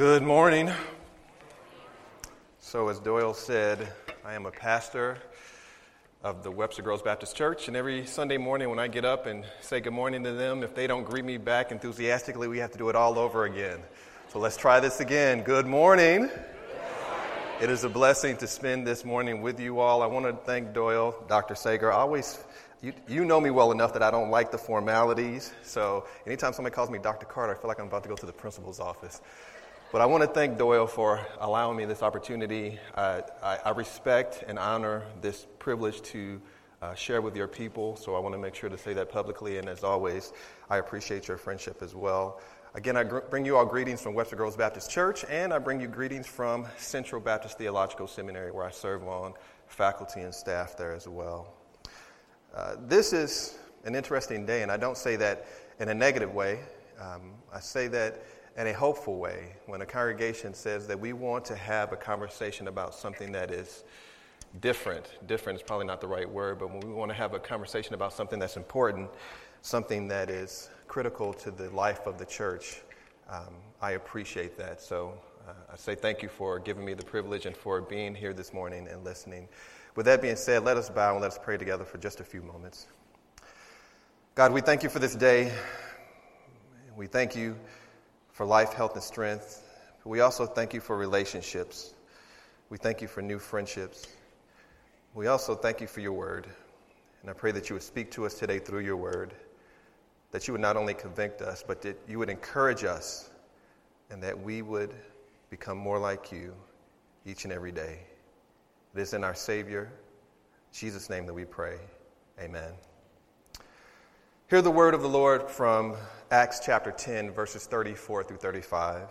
Good morning. So, as Doyle said, I am a pastor of the Webster Groves Baptist Church, and every Sunday morning when I get up and say good morning to them, if they don't greet me back enthusiastically, we have to do it all over again. So, let's try this again. Good morning. It is a blessing to spend this morning with you all. I want to thank Doyle, Dr. Sager. I always you, you know me well enough that I don't like the formalities. So anytime somebody calls me Dr. Carter, I feel like I'm about to go to the principal's office. But I want to thank Doyle for allowing me this opportunity. I, I, I respect and honor this privilege to uh, share with your people, so I want to make sure to say that publicly. And as always, I appreciate your friendship as well. Again, I gr- bring you all greetings from Webster Groves Baptist Church, and I bring you greetings from Central Baptist Theological Seminary, where I serve on faculty and staff there as well. Uh, this is an interesting day, and I don't say that in a negative way. Um, I say that in a hopeful way when a congregation says that we want to have a conversation about something that is different. Different is probably not the right word, but when we want to have a conversation about something that's important, something that is critical to the life of the church, um, I appreciate that. So uh, I say thank you for giving me the privilege and for being here this morning and listening. With that being said, let us bow and let us pray together for just a few moments. God, we thank you for this day. We thank you for life, health, and strength. We also thank you for relationships. We thank you for new friendships. We also thank you for your word. And I pray that you would speak to us today through your word, that you would not only convict us, but that you would encourage us, and that we would become more like you each and every day. It is in our Savior, Jesus' name, that we pray. Amen. Hear the word of the Lord from Acts chapter 10, verses 34 through 35.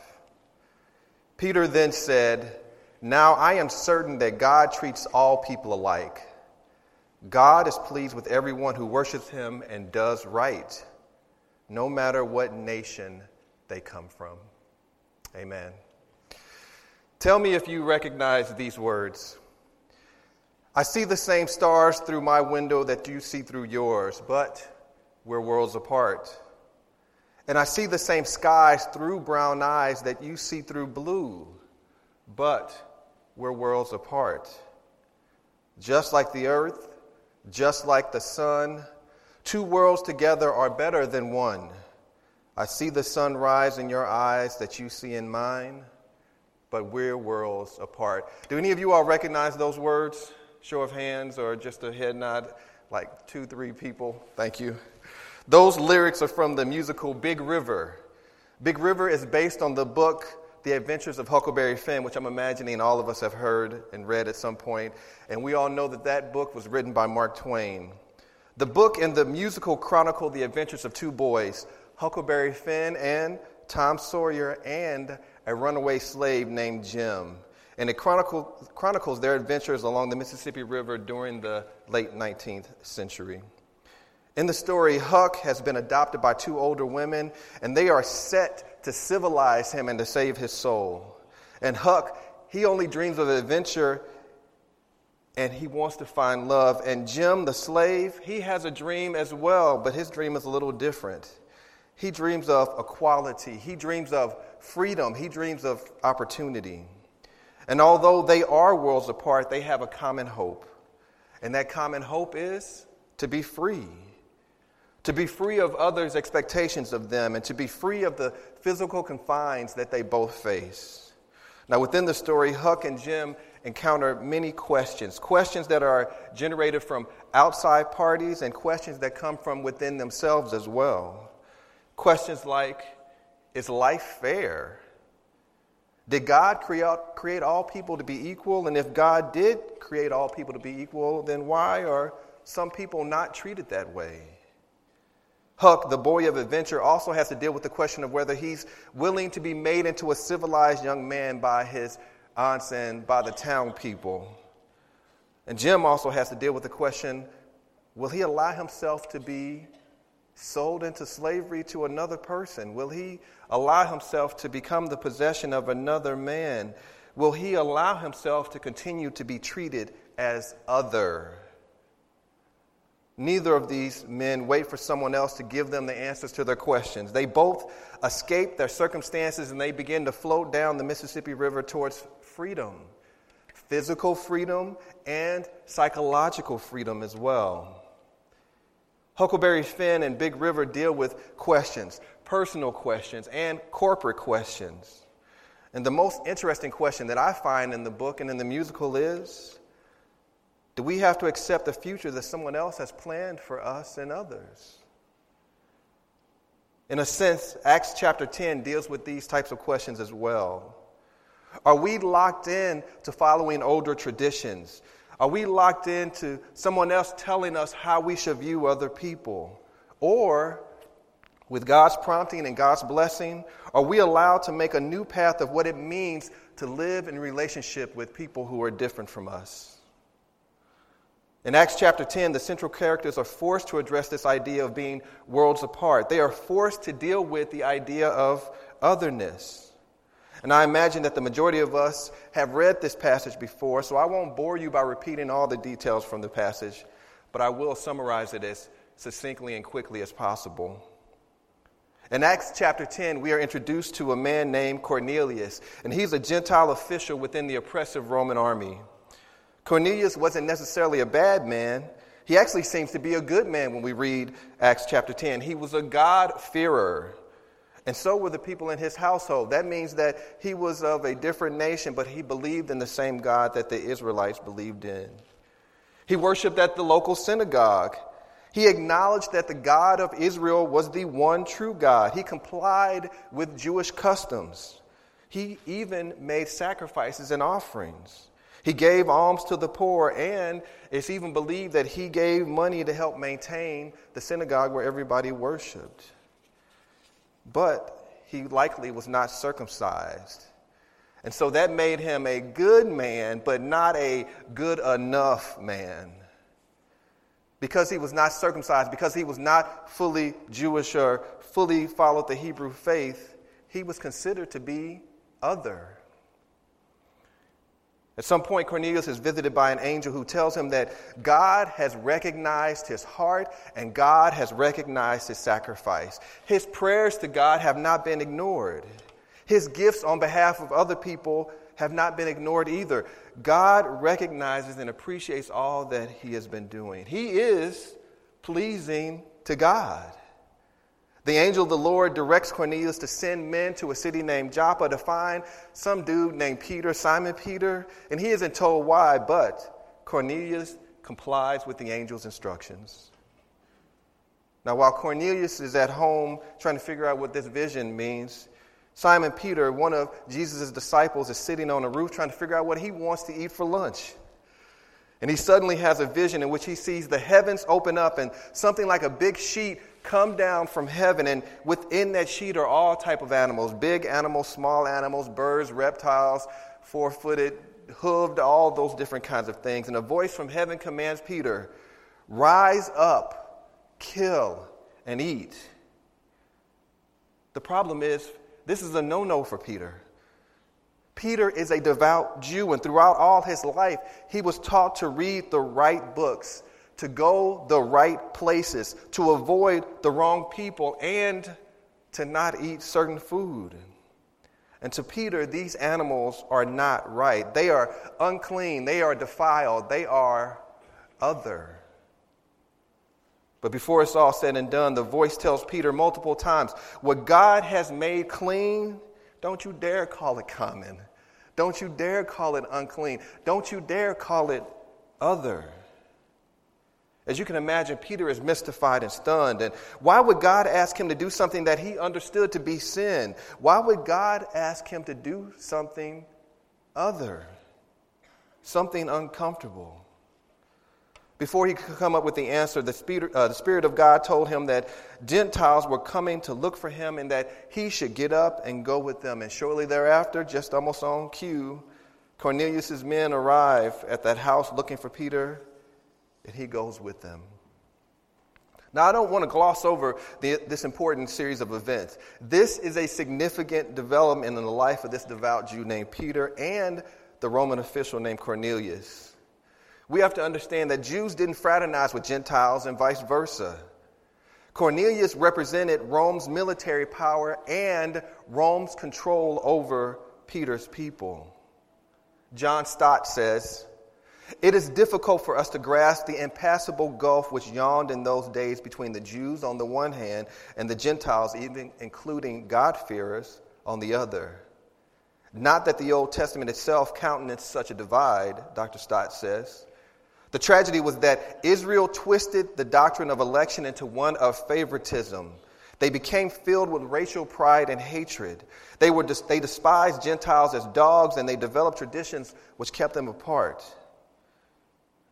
Peter then said, Now I am certain that God treats all people alike. God is pleased with everyone who worships him and does right, no matter what nation they come from. Amen. Tell me if you recognize these words. I see the same stars through my window that you see through yours, but we're worlds apart. And I see the same skies through brown eyes that you see through blue, but we're worlds apart. Just like the earth, just like the sun, two worlds together are better than one. I see the sun rise in your eyes that you see in mine, but we're worlds apart. Do any of you all recognize those words? Show of hands or just a head nod? Like two, three people. Thank you. Those lyrics are from the musical Big River. Big River is based on the book The Adventures of Huckleberry Finn, which I'm imagining all of us have heard and read at some point. And we all know that that book was written by Mark Twain. The book and the musical chronicle the adventures of two boys, Huckleberry Finn and Tom Sawyer, and a runaway slave named Jim. And it chronicle, chronicles their adventures along the Mississippi River during the late 19th century. In the story, Huck has been adopted by two older women, and they are set to civilize him and to save his soul. And Huck, he only dreams of adventure and he wants to find love. And Jim, the slave, he has a dream as well, but his dream is a little different. He dreams of equality, he dreams of freedom, he dreams of opportunity. And although they are worlds apart, they have a common hope. And that common hope is to be free to be free of others' expectations of them, and to be free of the physical confines that they both face. Now, within the story, Huck and Jim encounter many questions questions that are generated from outside parties and questions that come from within themselves as well. Questions like Is life fair? Did God create, all people to be equal? And if God did create all people to be equal, then why are some people not treated that way? Huck, the boy of adventure, also has to deal with the question of whether he's willing to be made into a civilized young man by his aunts and by the town people. And Jim also has to deal with the question will he allow himself to be sold into slavery to another person? Will he allow himself to become the possession of another man? Will he allow himself to continue to be treated as other? Neither of these men wait for someone else to give them the answers to their questions. They both escape their circumstances and they begin to float down the Mississippi River towards freedom physical freedom and psychological freedom as well. Huckleberry Finn and Big River deal with questions, personal questions, and corporate questions. And the most interesting question that I find in the book and in the musical is do we have to accept the future that someone else has planned for us and others? In a sense, Acts chapter 10 deals with these types of questions as well. Are we locked in to following older traditions? Are we locked into someone else telling us how we should view other people? Or, with God's prompting and God's blessing, are we allowed to make a new path of what it means to live in relationship with people who are different from us? In Acts chapter 10, the central characters are forced to address this idea of being worlds apart. They are forced to deal with the idea of otherness. And I imagine that the majority of us have read this passage before, so I won't bore you by repeating all the details from the passage, but I will summarize it as succinctly and quickly as possible. In Acts chapter 10, we are introduced to a man named Cornelius, and he's a Gentile official within the oppressive Roman army. Cornelius wasn't necessarily a bad man. He actually seems to be a good man when we read Acts chapter 10. He was a God-fearer. And so were the people in his household. That means that he was of a different nation, but he believed in the same God that the Israelites believed in. He worshiped at the local synagogue. He acknowledged that the God of Israel was the one true God. He complied with Jewish customs. He even made sacrifices and offerings. He gave alms to the poor, and it's even believed that he gave money to help maintain the synagogue where everybody worshiped but he likely was not circumcised. And so that made him a good man, but not a good enough man. Because he was not circumcised, because he was not fully Jewish or fully followed the Hebrew faith, he was considered to be other. At some point, Cornelius is visited by an angel who tells him that God has recognized his heart and God has recognized his sacrifice. His prayers to God have not been ignored. His gifts on behalf of other people have not been ignored either. God recognizes and appreciates all that he has been doing. He is pleasing to God. The angel of the Lord directs Cornelius to send men to a city named Joppa to find some dude named Peter, Simon Peter, and he isn't told why, but Cornelius complies with the angel's instructions. Now, while Cornelius is at home trying to figure out what this vision means, Simon Peter, one of Jesus' disciples, is sitting on a roof trying to figure out what he wants to eat for lunch. And he suddenly has a vision in which he sees the heavens open up and something like a big sheet come down from heaven and within that sheet are all type of animals big animals small animals birds reptiles four-footed hooved all those different kinds of things. And a voice from heaven commands peter rise up kill and eat. The problem is this is a no-no for peter. Peter is a devout Jew, and throughout all his life, he was taught to read the right books to go the right places, to avoid the wrong people, and to not eat certain food. And to Peter, these animals are not right. They are unclean, they are defiled, they are other. But before it's all said and done, the voice tells Peter multiple times what God has made clean, don't you dare call it common. Don't you dare call it unclean. Don't you dare call it other. As you can imagine, Peter is mystified and stunned. And why would God ask him to do something that he understood to be sin? Why would God ask him to do something other, something uncomfortable? Before he could come up with the answer, the Spirit, uh, the Spirit of God told him that Gentiles were coming to look for him and that he should get up and go with them. And shortly thereafter, just almost on cue, Cornelius' men arrive at that house looking for Peter and He goes with them. Now, I don't want to gloss over the, this important series of events. This is a significant development in the life of this devout Jew named Peter and the Roman official named Cornelius. We have to understand that Jews didn't fraternize with Gentiles and vice versa. Cornelius represented Rome's military power and Rome's control over Peter's people. John Stott says, it is difficult for us to grasp the impassable gulf which yawned in those days between the Jews on the one hand and the Gentiles, even including God-fearers, on the other. Not that the Old Testament itself countenanced such a divide, Dr. Stott says. The tragedy was that Israel twisted the doctrine of election into one of favoritism. They became filled with racial pride and hatred. They, were, they despised Gentiles as dogs, and they developed traditions which kept them apart.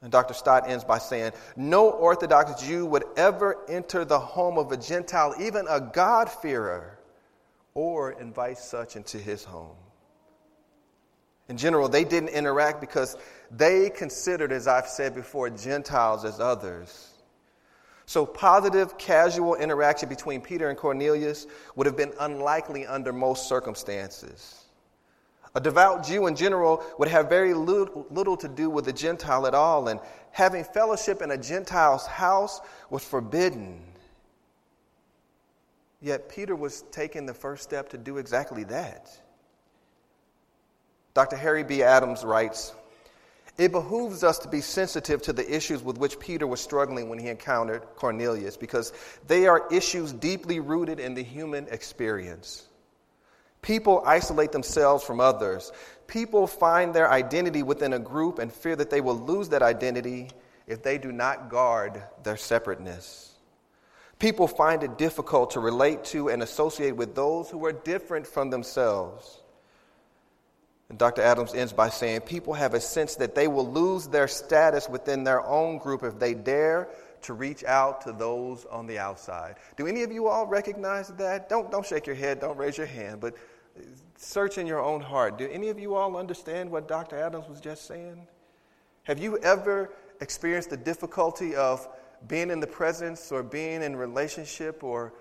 And Dr. Stott ends by saying, No Orthodox Jew would ever enter the home of a Gentile, even a God-fearer, or invite such into his home. In general, they didn't interact because they considered, as I've said before, Gentiles as others. So, positive, casual interaction between Peter and Cornelius would have been unlikely under most circumstances. A devout Jew in general would have very little, little, to do with a Gentile at all, and having fellowship in a Gentile's house was forbidden. Yet Peter was taking the first step to do exactly that. Dr. Harry B. Adams writes It behooves us to be sensitive to the issues with which Peter was struggling when he encountered Cornelius, because they are issues deeply rooted in the human experience. People isolate themselves from others. People find their identity within a group and fear that they will lose that identity if they do not guard their separateness. People find it difficult to relate to and associate with those who are different from themselves. And Dr. Adams ends by saying people have a sense that they will lose their status within their own group if they dare to reach out to those on the outside. Do any of you all recognize that? Don't, don't shake your head, don't raise your hand, but search in your own heart. Do any of you all understand what Dr. Adams was just saying? Have you ever experienced the difficulty of being in the presence or being in relationship or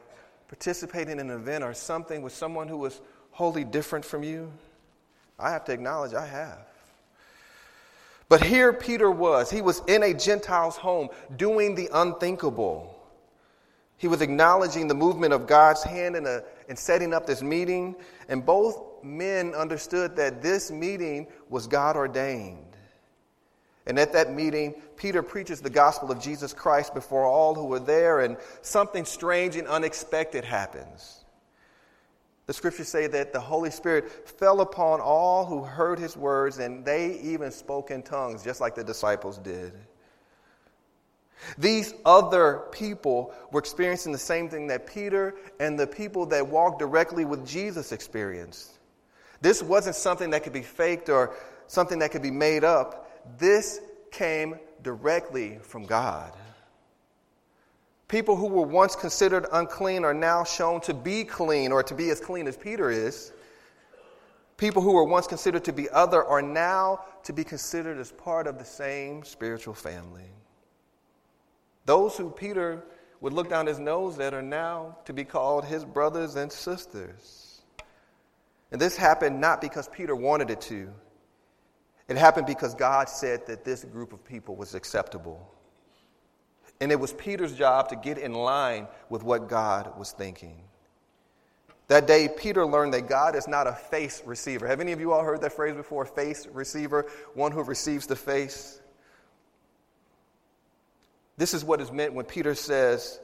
participating in an event or something with someone who was wholly different from you? I have to acknowledge I have. But here Peter was. He was in a Gentile's home doing the unthinkable. He was acknowledging the movement of God's hand in, a, in setting up this meeting, and both men understood that this meeting was God ordained. And at that meeting, Peter preaches the gospel of Jesus Christ before all who were there, and something strange and unexpected happens. The scriptures say that the Holy Spirit fell upon all who heard his words, and they even spoke in tongues, just like the disciples did. These other people were experiencing the same thing that Peter and the people that walked directly with Jesus experienced. This wasn't something that could be faked or something that could be made up. This came directly from God. People who were once considered unclean are now shown to be clean or to be as clean as Peter is. People who were once considered to be other are now to be considered as part of the same spiritual family. Those who Peter would look down his nose at are now to be called his brothers and sisters. And this happened not because Peter wanted it to, it happened because God said that this group of people was acceptable. And it was Peter's job to get in line with what God was thinking. That day, Peter learned that God is not a face receiver. Have any of you all heard that phrase before? Face receiver, one who receives the face. This is what is meant when Peter says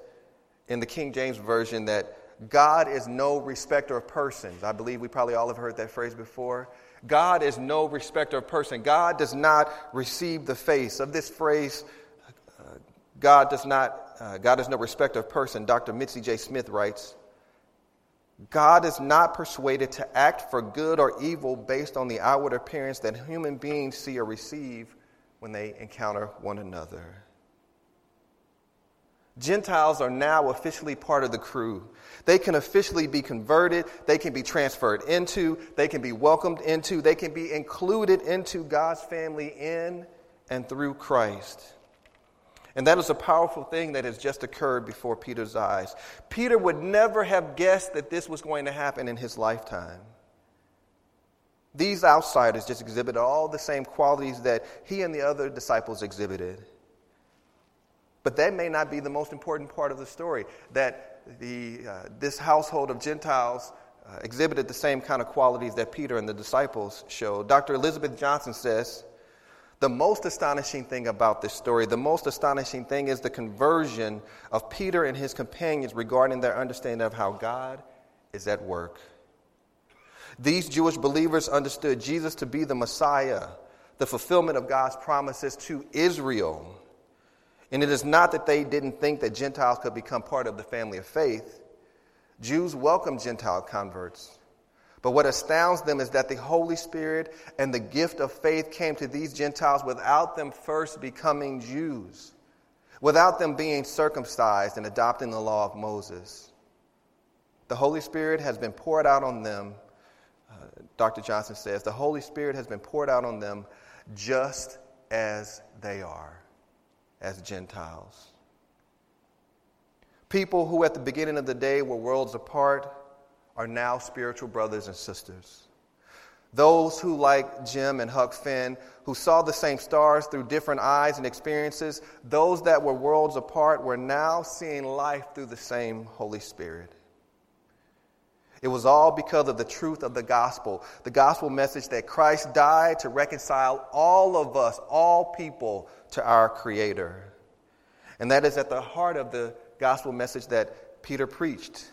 in the King James Version that God is no respecter of persons. I believe we probably all have heard that phrase before. God is no respecter of person. God does not receive the face. Of this phrase, uh, God does not, uh, God is no respecter of person, Dr. Mitzi J. Smith writes, God is not persuaded to act for good or evil based on the outward appearance that human beings see or receive when they encounter one another. Gentiles are now officially part of the crew. They can officially be converted, they can be transferred into, they can be welcomed into, they can be included into God's family in and through Christ. And that is a powerful thing that has just occurred before Peter's eyes. Peter would never have guessed that this was going to happen in his lifetime. These outsiders just exhibited all the same qualities that he and the other disciples exhibited. But that may not be the most important part of the story, that the, uh, this household of Gentiles uh, exhibited the same kind of qualities that Peter and the disciples showed. Dr. Elizabeth Johnson says the most astonishing thing about this story, the most astonishing thing is the conversion of Peter and his companions regarding their understanding of how God is at work. These Jewish believers understood Jesus to be the Messiah, the fulfillment of God's promises to Israel. And it is not that they didn't think that Gentiles could become part of the family of faith. Jews welcomed Gentile converts. But what astounds them is that the Holy Spirit and the gift of faith came to these Gentiles without them first becoming Jews, without them being circumcised and adopting the law of Moses. The Holy Spirit has been poured out on them uh, Dr. Johnson says, the Holy Spirit has been poured out on them just as they are, as Gentiles. People who at the beginning of the day were worlds apart are now spiritual brothers and sisters. Those who, like Jim and Huck Finn, who saw the same stars through different eyes and experiences, those that were worlds apart were now seeing life through the same Holy Spirit. It was all because of the truth of the gospel, the gospel message that Christ died to reconcile all of us, all people, to our Creator. And that is at the heart of the gospel message that Peter preached.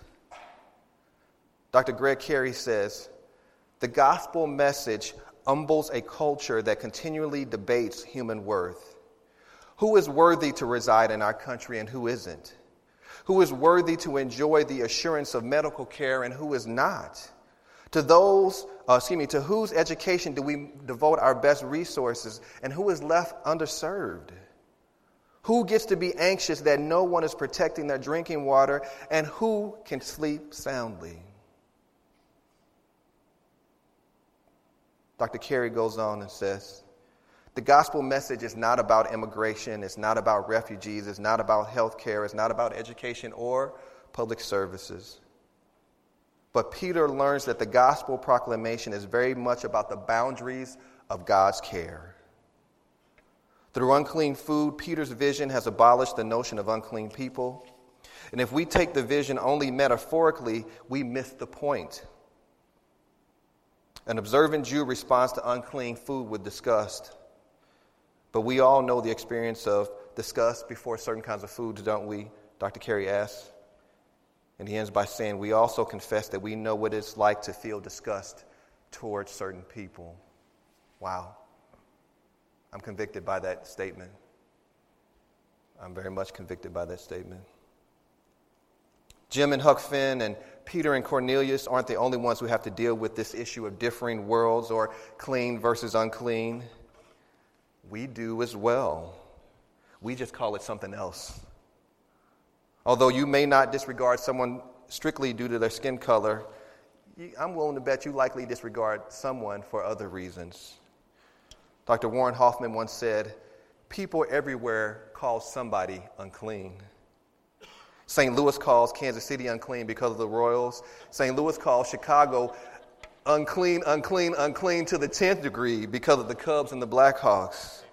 Dr. Greg Carey says the gospel message humbles a culture that continually debates human worth. Who is worthy to reside in our country and who isn't? Who is worthy to enjoy the assurance of medical care and who is not. To those, uh, excuse me, to whose education do we devote our best resources and who is left underserved? Who gets to be anxious that no one is protecting their drinking water and who can sleep soundly? Dr. Carey goes on and says, the gospel message is not about immigration, it's not about refugees, it's not about health care, it's not about education or public services. But Peter learns that the gospel proclamation is very much about the boundaries of God's care. Through unclean food, Peter's vision has abolished the notion of unclean people. And if we take the vision only metaphorically, we miss the point. An observant Jew responds to unclean food with disgust. But we all know the experience of disgust before certain kinds of foods, don't we? Dr. Carey asks. And he ends by saying, We also confess that we know what it's like to feel disgust towards certain people. Wow. I'm convicted by that statement. I'm very much convicted by that statement. Jim and Huck Finn and Peter and Cornelius aren't the only ones who have to deal with this issue of differing worlds or clean versus unclean we do as well. We just call it something else. Although you may not disregard someone strictly due to their skin color, I'm willing to bet you likely disregard someone for other reasons. Dr. Warren Hoffman once said, People everywhere call somebody unclean. St. Louis calls Kansas City unclean because of the Royals. St. Louis calls Chicago unclean, unclean, unclean to the 10th degree because of the Cubs and the Blackhawks.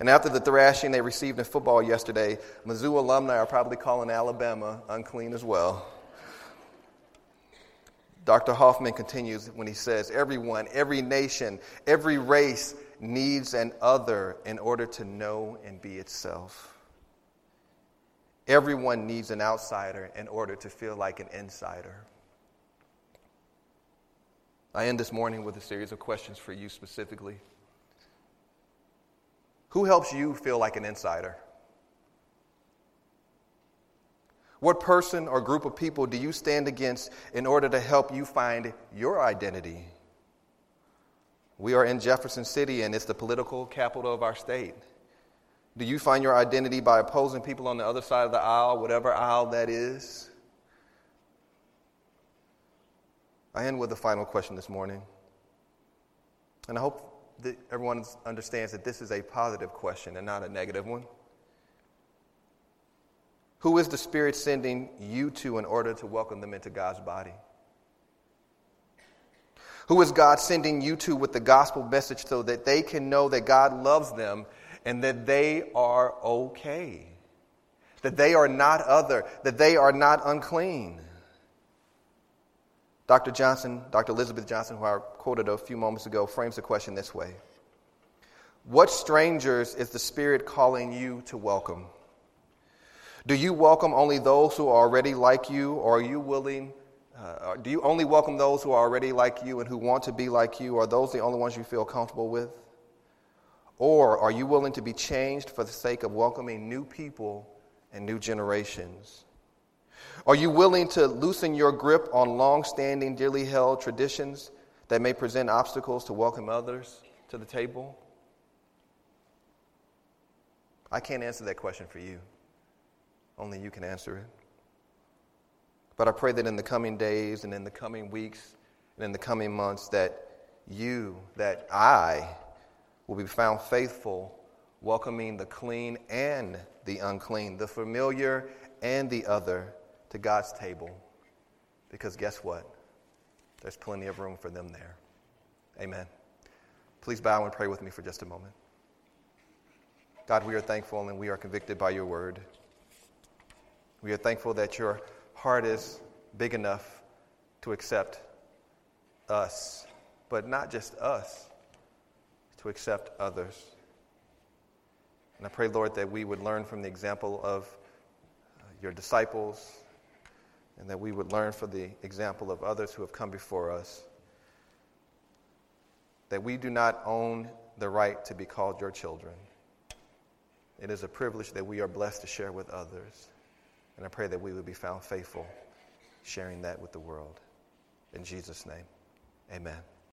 And after the thrashing they received in football yesterday, Mizzou alumni are probably calling Alabama unclean as well. Dr. Hoffman continues when he says, Everyone, every nation, every race needs an other in order to know and be itself. Everyone needs an outsider in order to feel like an insider. I end this morning with a series of questions for you specifically. Who helps you feel like an insider? What person or group of people do you stand against in order to help you find your identity? We are in Jefferson City and it's the political capital of our state. Do you find your identity by opposing people on the other side of the aisle, whatever aisle that is? I end with the final question this morning. And I hope that everyone understands that this is a positive question and not a negative one. Who is the Spirit sending you to in order to welcome them into God's body? Who is God sending you to with the gospel message so that they can know that God loves them and that they are okay? That they are not other, that they are not unclean. Dr. Johnson, Dr. Elizabeth Johnson, who I quoted a few moments ago, frames the question this way What strangers is the Spirit calling you to welcome? Do you welcome only those who are already like you, or are you willing? Uh, do you only welcome those who are already like you and who want to be like you? Are those the only ones you feel comfortable with? Or are you willing to be changed for the sake of welcoming new people and new generations? Are you willing to loosen your grip on long standing, dearly held traditions that may present obstacles to welcome others to the table? I can't answer that question for you. Only you can answer it. But I pray that in the coming days and in the coming weeks and in the coming months that you, that I will be found faithful, welcoming the clean and the unclean, the familiar and the other to God's table. Because guess what? There's plenty of room for them there. Amen. Please bow and pray with me for just a moment. God, we are thankful and we are convicted by your word. We are thankful that your heart is big enough to accept us, but not just us, to accept others. And I pray, Lord, that we would learn from the example of your disciples and that we would learn from the example of others who have come before us that we do not own the right to be called your children. It is a privilege that we are blessed to share with others. And I pray that we would be found faithful sharing that with the world. In Jesus' name, amen.